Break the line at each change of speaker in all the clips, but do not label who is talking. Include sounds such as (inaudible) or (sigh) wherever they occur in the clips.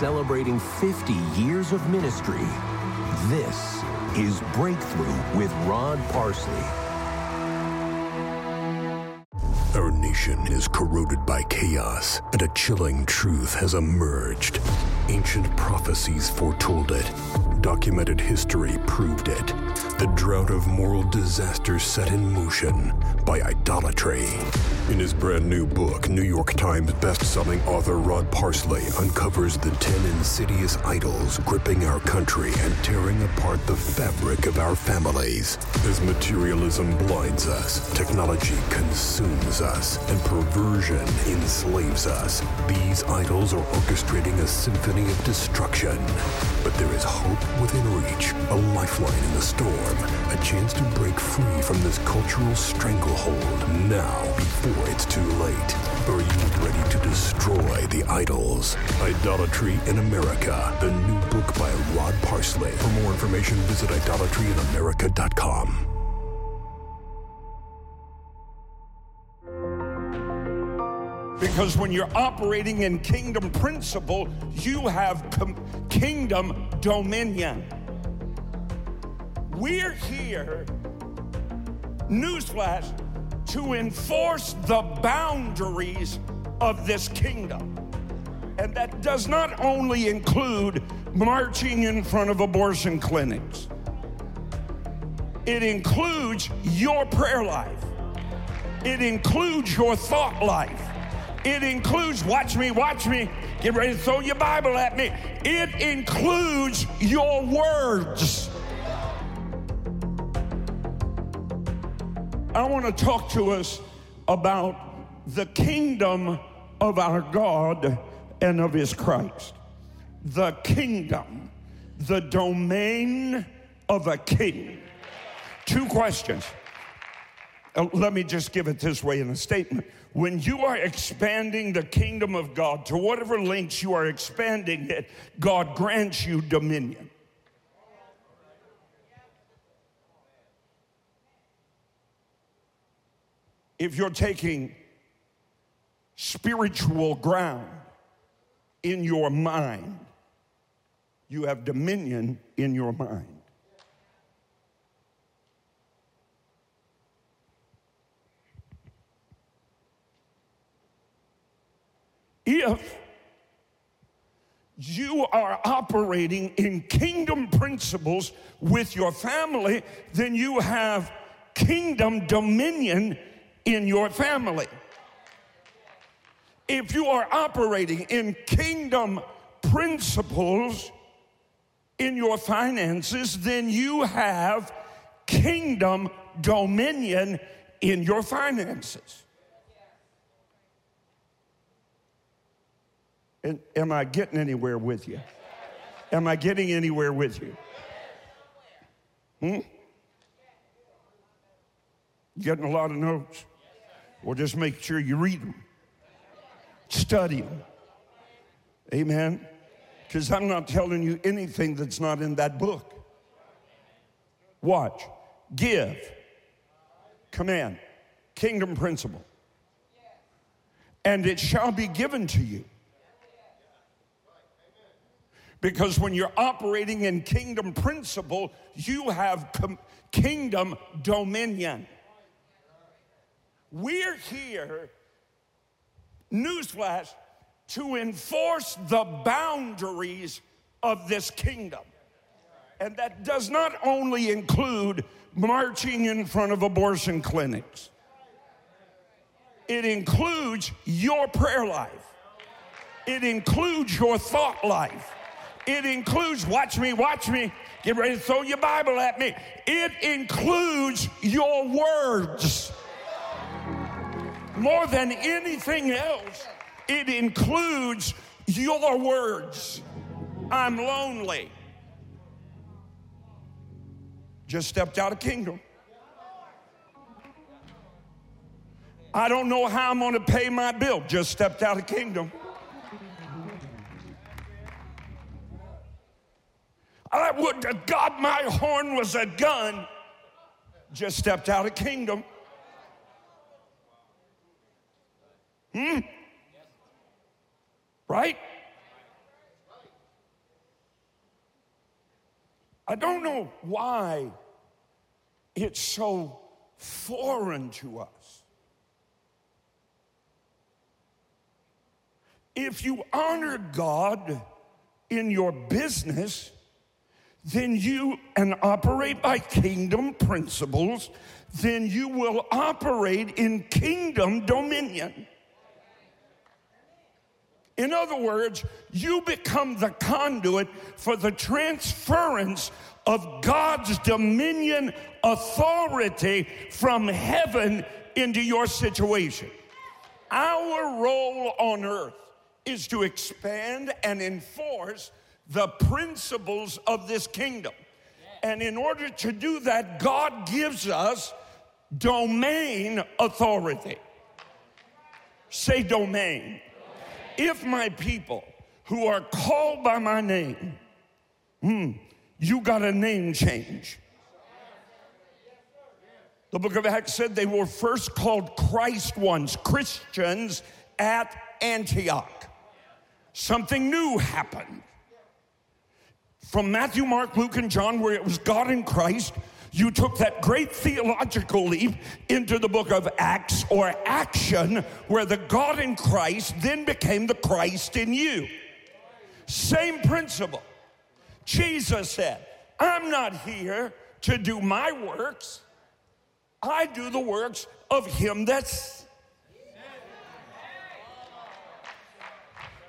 celebrating 50 years of ministry. This is Breakthrough with Rod Parsley.
Our nation is corroded by chaos, and a chilling truth has emerged. Ancient prophecies foretold it. Documented history proved it. The drought of moral disaster set in motion by idolatry. In his brand new book, New York Times best-selling author Rod Parsley uncovers the 10 insidious idols gripping our country and tearing apart the fabric of our families. As materialism blinds us, technology consumes us, and perversion enslaves us, these idols are orchestrating a symphony of destruction. But there is hope within reach, a lifeline in the storm, a chance to break free from this cultural stranglehold now before it's too late. Are you ready to destroy the idols? Idolatry in America, the new book by Rod Parsley. For more information, visit idolatryinamerica.com.
Because when you're operating in kingdom principle, you have com- kingdom dominion. We're here, newsflash, to enforce the boundaries of this kingdom. And that does not only include marching in front of abortion clinics, it includes your prayer life, it includes your thought life. It includes, watch me, watch me, get ready to throw your Bible at me. It includes your words. I want to talk to us about the kingdom of our God and of his Christ. The kingdom, the domain of a king. Two questions. Uh, let me just give it this way in a statement. When you are expanding the kingdom of God to whatever lengths you are expanding it, God grants you dominion. If you're taking spiritual ground in your mind, you have dominion in your mind. If you are operating in kingdom principles with your family, then you have kingdom dominion in your family. If you are operating in kingdom principles in your finances, then you have kingdom dominion in your finances. Am I getting anywhere with you? Am I getting anywhere with you? Hmm? Getting a lot of notes? Well, just make sure you read them, study them. Amen? Because I'm not telling you anything that's not in that book. Watch, give, command, kingdom principle. And it shall be given to you. Because when you're operating in kingdom principle, you have com- kingdom dominion. We're here, newsflash, to enforce the boundaries of this kingdom. And that does not only include marching in front of abortion clinics, it includes your prayer life, it includes your thought life. It includes, watch me, watch me, get ready to throw your Bible at me. It includes your words. More than anything else, it includes your words. I'm lonely. Just stepped out of kingdom. I don't know how I'm going to pay my bill. Just stepped out of kingdom. I would to God my horn was a gun. Just stepped out of kingdom. Hmm? Right? I don't know why it's so foreign to us. If you honor God in your business, then you and operate by kingdom principles, then you will operate in kingdom dominion. In other words, you become the conduit for the transference of God's dominion authority from heaven into your situation. Our role on earth is to expand and enforce the principles of this kingdom. And in order to do that, God gives us domain authority. Say domain. If my people who are called by my name, hmm, you got a name change. The book of Acts said they were first called Christ ones, Christians at Antioch. Something new happened. From Matthew, Mark, Luke, and John, where it was God in Christ, you took that great theological leap into the book of Acts or action, where the God in Christ then became the Christ in you. Same principle. Jesus said, I'm not here to do my works, I do the works of Him that's.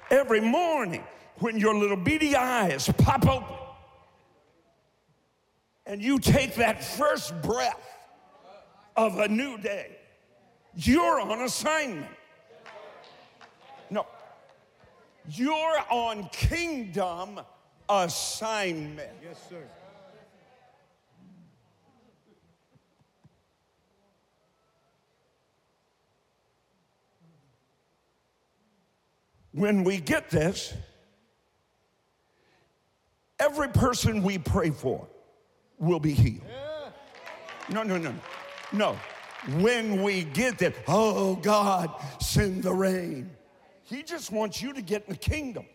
Every morning, when your little beady eyes pop open and you take that first breath of a new day, you're on assignment. No, you're on kingdom assignment.
Yes, sir.
When we get this, person we pray for will be healed. No, no, no, no. When we get there, oh God, send the rain. He just wants you to get in the kingdom.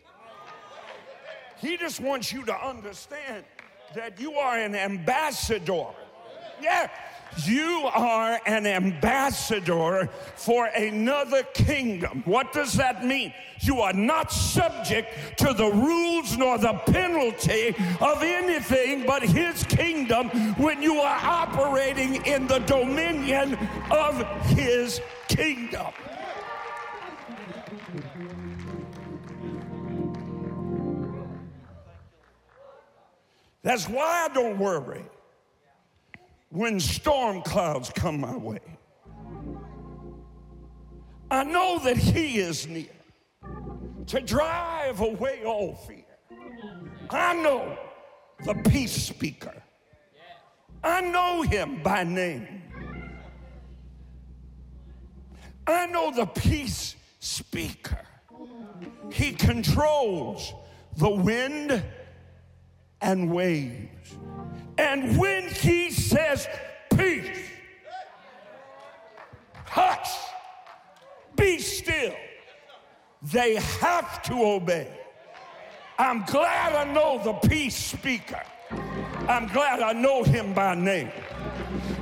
He just wants you to understand that you are an ambassador. Yeah, you are an ambassador for another kingdom. What does that mean? You are not subject to the rules nor the penalty of anything but His kingdom when you are operating in the dominion of His kingdom. That's why I don't worry when storm clouds come my way. I know that He is near to drive away all fear. I know the peace speaker. I know him by name. I know the peace speaker. He controls the wind and waves. And when he says, peace, hush, be still, they have to obey. I'm glad I know the peace speaker. I'm glad I know him by name.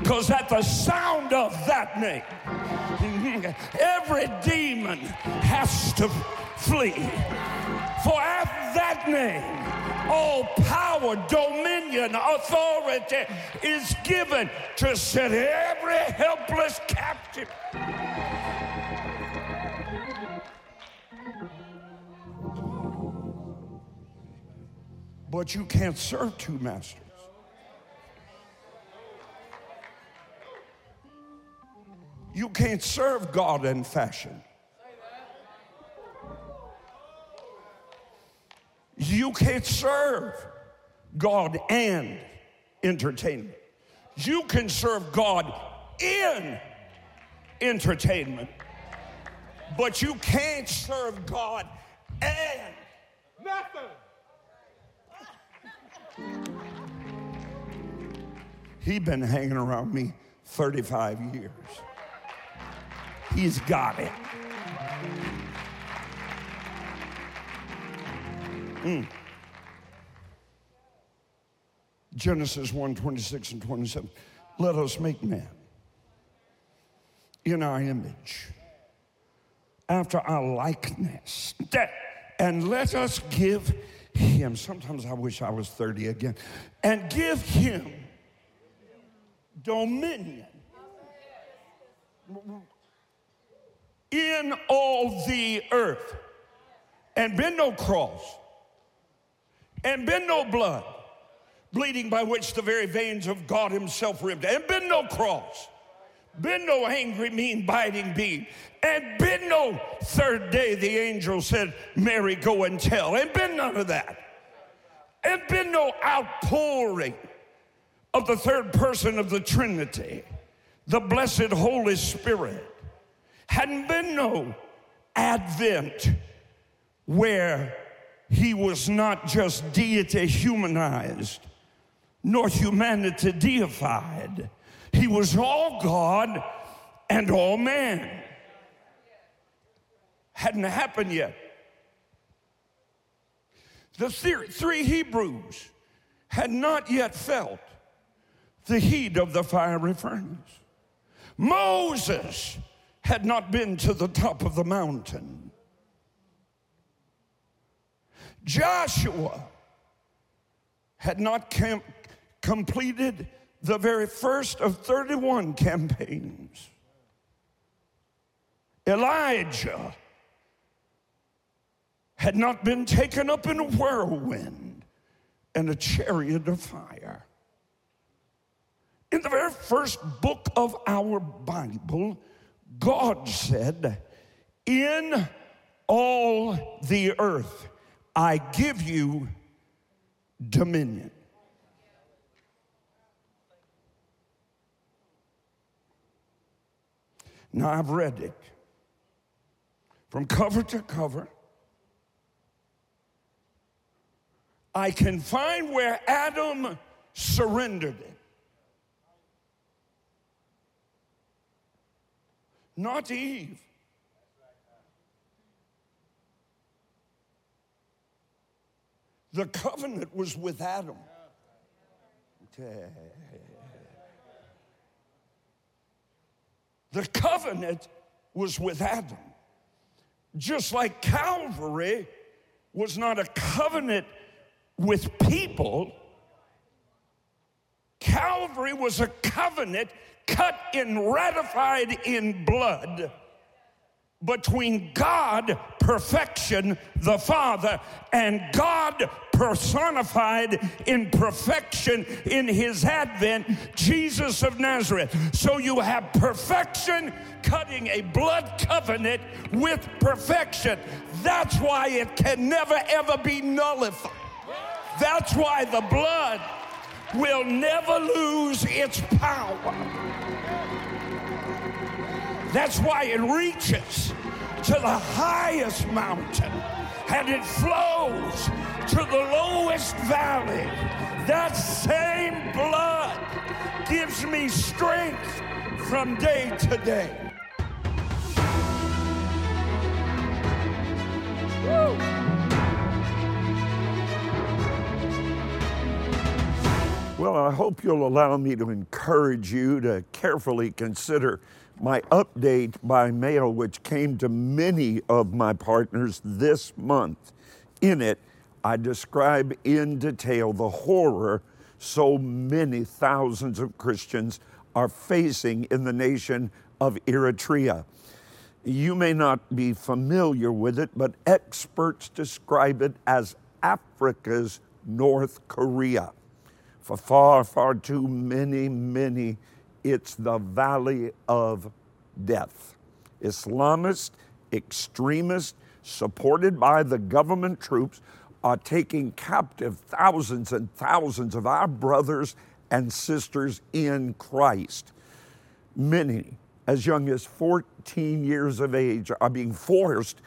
Because at the sound of that name, (laughs) every demon has to flee. For at that name, all power, dominion, authority is given to set every helpless captive. But you can't serve two masters. You can't serve God and fashion. You can't serve God and entertainment. You can serve God in entertainment, but you can't serve God and
Nothing.
He's been hanging around me 35 years. He's got it. Mm. Genesis 1 26 and 27. Let us make man in our image, after our likeness. And let us give him, sometimes I wish I was 30 again, and give him dominion in all the earth. And bend no cross, and been no blood, bleeding by which the very veins of God Himself ripped, and been no cross, been no angry, mean, biting being, and been no third day, the angel said, Mary, go and tell, and been none of that, and been no outpouring of the third person of the Trinity, the blessed Holy Spirit. Hadn't been no advent where he was not just deity humanized, nor humanity deified. He was all God and all man. Hadn't happened yet. The three Hebrews had not yet felt the heat of the fiery furnace. Moses had not been to the top of the mountain. Joshua had not camp- completed the very first of 31 campaigns. Elijah had not been taken up in a whirlwind and a chariot of fire. In the very first book of our Bible, God said, In all the earth I give you dominion. Now I've read it from cover to cover. I can find where Adam surrendered it. not Eve. The covenant was with Adam. The covenant was with Adam. Just like Calvary was not a covenant with people, Calvary was a covenant cut and ratified in blood between God, perfection, the Father, and God personified in perfection in his advent, Jesus of Nazareth. So you have perfection cutting a blood covenant with perfection. That's why it can never ever be nullified. That's why the blood will never lose its power. That's why it reaches to the highest mountain and it flows to the lowest valley. That same blood gives me strength from day to day. Woo. Well, I hope you'll allow me to encourage you to carefully consider my update by mail, which came to many of my partners this month. In it, I describe in detail the horror so many thousands of Christians are facing in the nation of Eritrea. You may not be familiar with it, but experts describe it as Africa's North Korea. For far, far too many, many, it's the valley of death. Islamist, extremists, supported by the government troops, are taking captive thousands and thousands of our brothers and sisters in Christ. Many, as young as 14 years of age, are being forced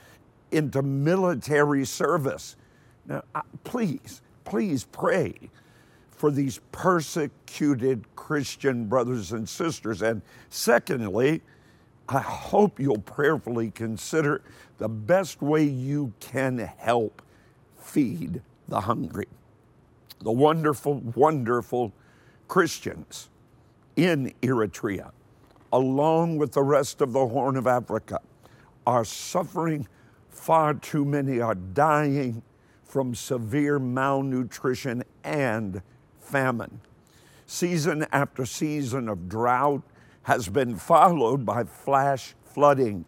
into military service. Now, please, please pray for these persecuted Christian brothers and sisters. And secondly, I hope you'll prayerfully consider the best way you can help feed the hungry. the wonderful, wonderful Christians in Eritrea, along with the rest of the Horn of Africa, are suffering. Far too many are dying from severe malnutrition and famine. Season after season of drought has been followed by flash flooding.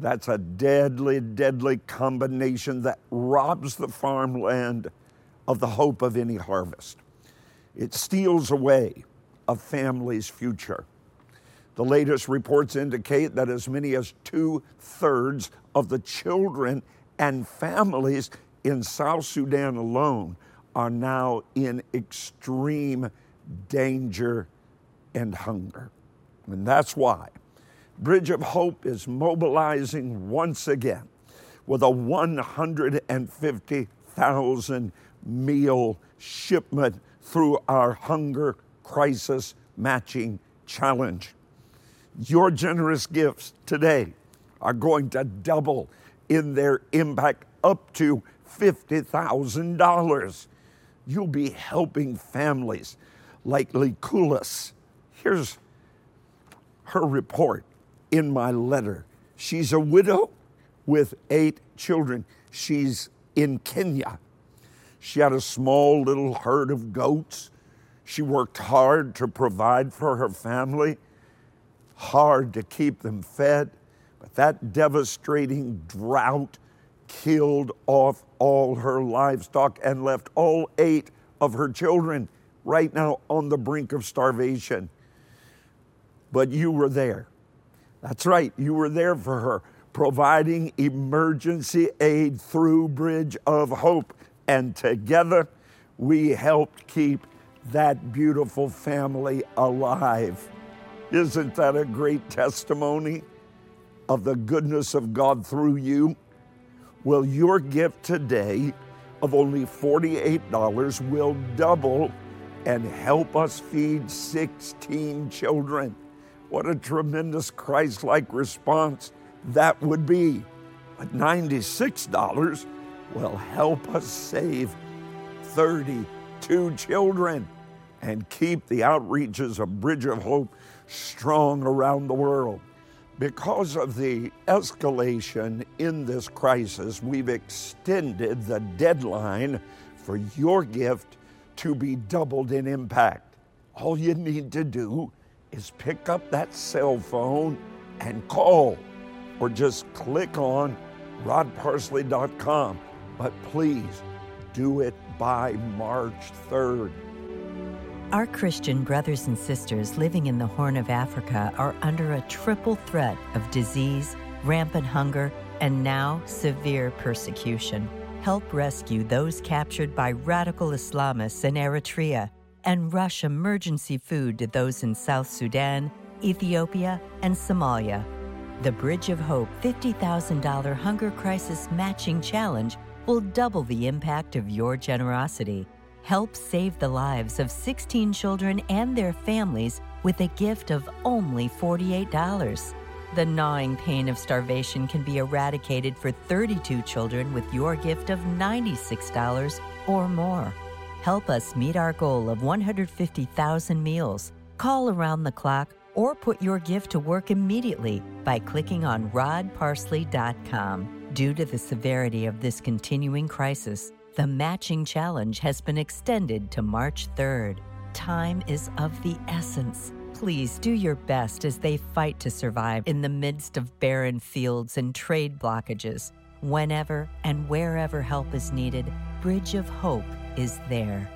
That's a deadly, deadly combination that robs the farmland of the hope of any harvest. It steals away a family's future. The latest reports indicate that as many as two thirds of the children and families in South Sudan alone are now in extreme danger and hunger. And that's why Bridge of Hope is mobilizing once again with a 150,000 meal shipment through our hunger crisis matching challenge. Your generous gifts today are going to double in their impact up to $50,000. You'll be helping families like Likulis. Here's her report in my letter. She's a widow with eight children. She's in Kenya. She had a small little herd of goats. She worked hard to provide for her family, hard to keep them fed. But that devastating drought killed off all her livestock and left all eight of her children right now on the brink of starvation. But you were there. That's right, you were there for her, providing emergency aid through Bridge of Hope. And together, we helped keep that beautiful family alive. Isn't that a great testimony of the goodness of God through you? Well, your gift today of only $48 will double and help us feed 16 children. What a tremendous Christ like response that would be. But $96 will help us save 32 children and keep the outreaches of Bridge of Hope strong around the world. Because of the escalation in this crisis, we've extended the deadline for your gift to be doubled in impact. All you need to do is pick up that cell phone and call or just click on rodparsley.com. But please do it by March 3rd.
Our Christian brothers and sisters living in the Horn of Africa are under a triple threat of disease, rampant hunger, and now severe persecution. Help rescue those captured by radical Islamists in Eritrea and rush emergency food to those in South Sudan, Ethiopia, and Somalia. The Bridge of Hope $50,000 Hunger Crisis Matching Challenge will double the impact of your generosity. Help save the lives of 16 children and their families with a gift of only $48. The gnawing pain of starvation can be eradicated for 32 children with your gift of $96 or more. Help us meet our goal of 150,000 meals. Call around the clock or put your gift to work immediately by clicking on rodparsley.com. Due to the severity of this continuing crisis, the matching challenge has been extended to March 3rd. Time is of the essence. Please do your best as they fight to survive in the midst of barren fields and trade blockages. Whenever and wherever help is needed, Bridge of Hope is there.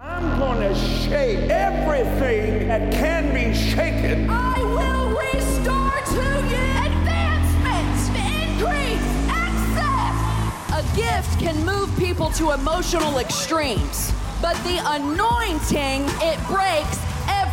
I'm going to shake everything that can be shaken.
I will restore to you advancements, increase, access. A gift can move people to emotional extremes, but the anointing, it breaks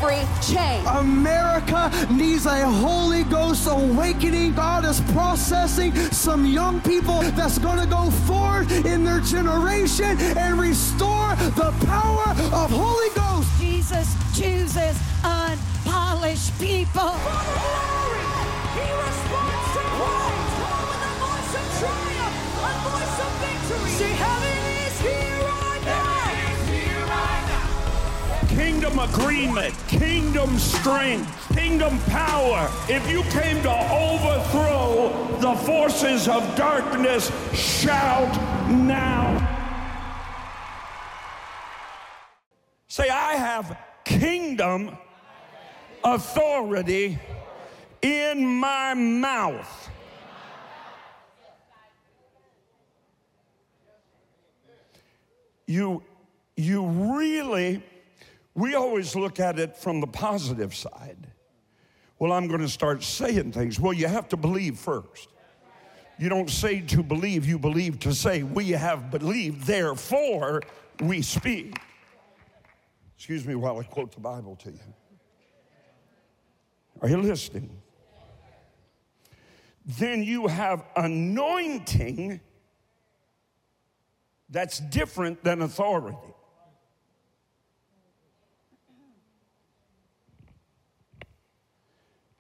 every chain.
America needs a Holy Ghost awakening. God is processing some young people that's going to go forward in their generation and restore the power of Holy Ghost.
Jesus chooses unpolished people.
He responds to
kingdom agreement, kingdom strength, kingdom power. If you came to overthrow the forces of darkness, shout now. Say, I have kingdom authority in my mouth. You, you really, we always look at it from the positive side. Well, I'm going to start saying things. Well, you have to believe first. You don't say to believe, you believe to say, We have believed, therefore we speak. Excuse me while I quote the Bible to you. Are you listening? Then you have anointing that's different than authority.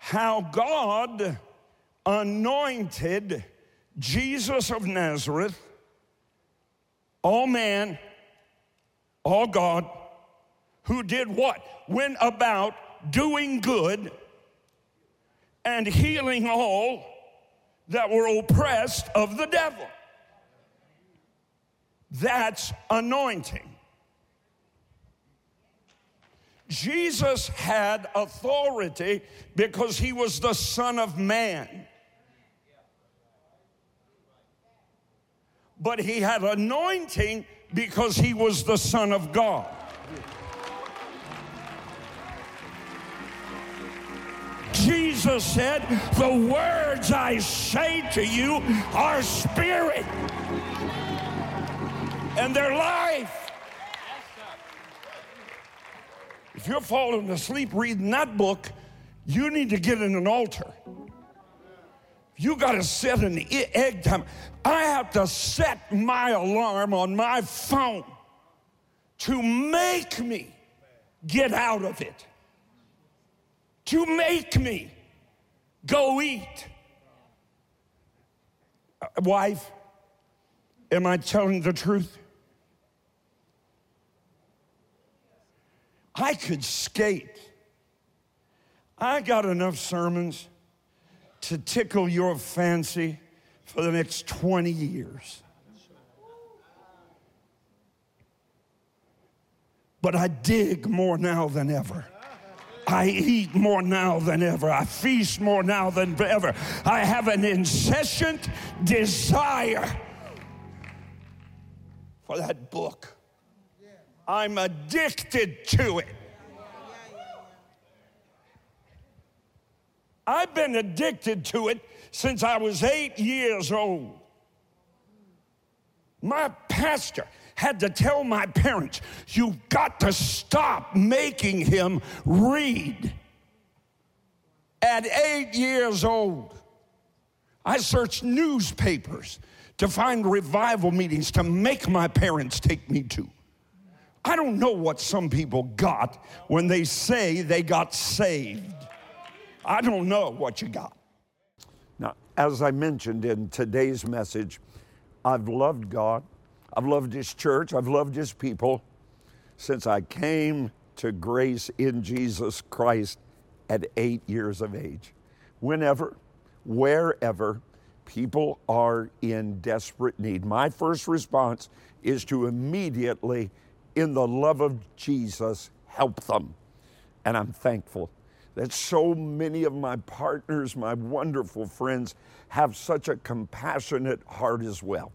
How God anointed Jesus of Nazareth, all man, all God, who did what? Went about doing good and healing all that were oppressed of the devil. That's anointing. Jesus had authority because he was the Son of Man. But he had anointing because he was the Son of God. Jesus said, The words I say to you are spirit and their life. If you're falling asleep reading that book, you need to get in an altar. You got to set an egg time. I have to set my alarm on my phone to make me get out of it, to make me go eat. Uh, wife, am I telling the truth? I could skate. I got enough sermons to tickle your fancy for the next 20 years. But I dig more now than ever. I eat more now than ever. I feast more now than ever. I have an incessant desire for that book. I'm addicted to it. I've been addicted to it since I was eight years old. My pastor had to tell my parents, you've got to stop making him read. At eight years old, I searched newspapers to find revival meetings to make my parents take me to. I don't know what some people got when they say they got saved. I don't know what you got. Now, as I mentioned in today's message, I've loved God. I've loved His church. I've loved His people since I came to grace in Jesus Christ at eight years of age. Whenever, wherever people are in desperate need, my first response is to immediately in the love of Jesus, help them. And I'm thankful that so many of my partners, my wonderful friends, have such a compassionate heart as well.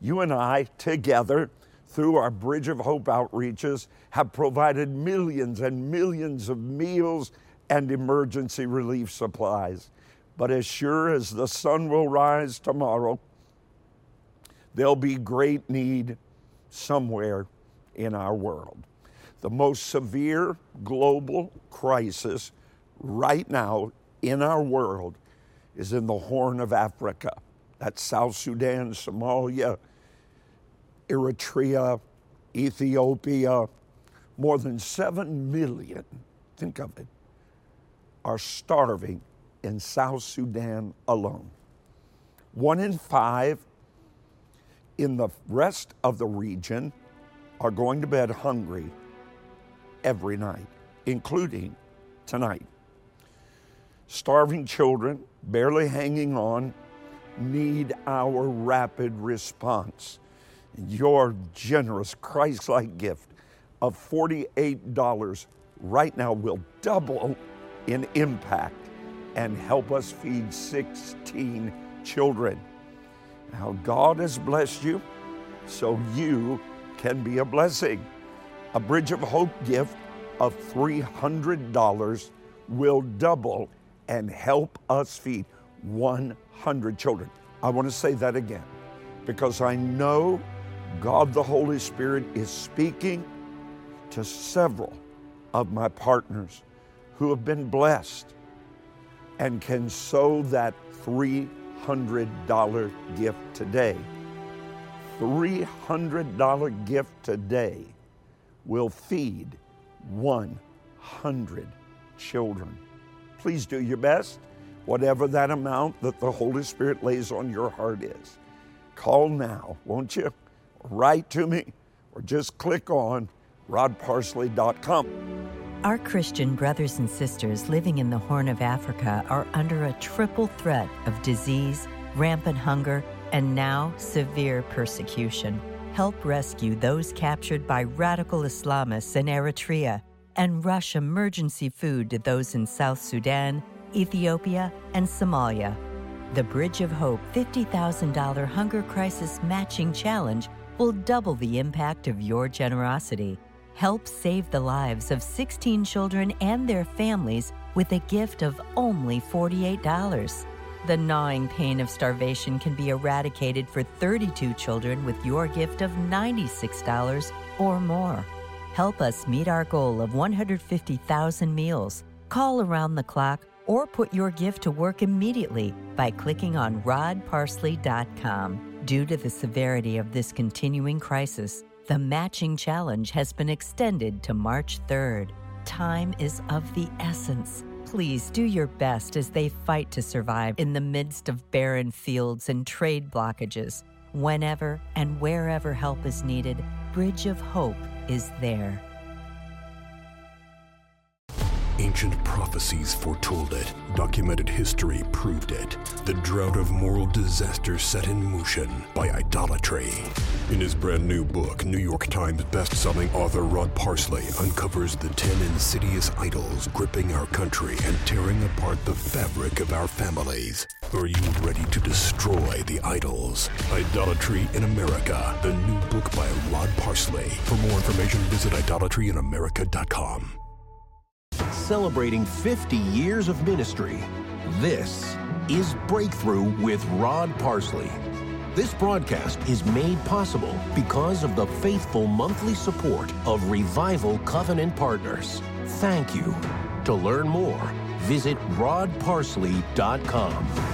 You and I, together, through our Bridge of Hope outreaches, have provided millions and millions of meals and emergency relief supplies. But as sure as the sun will rise tomorrow, there'll be great need somewhere in our world. The most severe global crisis right now in our world is in the Horn of Africa. That's South Sudan, Somalia, Eritrea, Ethiopia. More than 7 million, think of it, are starving in South Sudan alone. One in five in the rest of the region are going to bed hungry every night, including tonight. Starving children, barely hanging on, need our rapid response. Your generous Christ like gift of $48 right now will double in impact and help us feed 16 children. Now, God has blessed you, so you can be a blessing. A Bridge of Hope gift of $300 will double and help us feed 100 children. I want to say that again because I know God the Holy Spirit is speaking to several of my partners who have been blessed and can sow that $300 gift today. $300 gift today will feed 100 children. Please do your best, whatever that amount that the Holy Spirit lays on your heart is. Call now, won't you? Write to me or just click on rodparsley.com.
Our Christian brothers and sisters living in the Horn of Africa are under a triple threat of disease, rampant hunger, and now severe persecution. Help rescue those captured by radical Islamists in Eritrea and rush emergency food to those in South Sudan, Ethiopia, and Somalia. The Bridge of Hope $50,000 Hunger Crisis Matching Challenge will double the impact of your generosity. Help save the lives of 16 children and their families with a gift of only $48. The gnawing pain of starvation can be eradicated for 32 children with your gift of $96 or more. Help us meet our goal of 150,000 meals. Call around the clock or put your gift to work immediately by clicking on rodparsley.com. Due to the severity of this continuing crisis, the matching challenge has been extended to March 3rd. Time is of the essence. Please do your best as they fight to survive in the midst of barren fields and trade blockages. Whenever and wherever help is needed, Bridge of Hope is there.
Ancient prophecies foretold it. Documented history proved it. The drought of moral disaster set in motion by idolatry. In his brand new book, New York Times best-selling author Rod Parsley uncovers the 10 insidious idols gripping our country and tearing apart the fabric of our families. Are you ready to destroy the idols? Idolatry in America, the new book by Rod Parsley. For more information, visit idolatryinamerica.com
celebrating 50 years of ministry. This is Breakthrough with Rod Parsley. This broadcast is made possible because of the faithful monthly support of Revival Covenant Partners. Thank you. To learn more, visit rodparsley.com.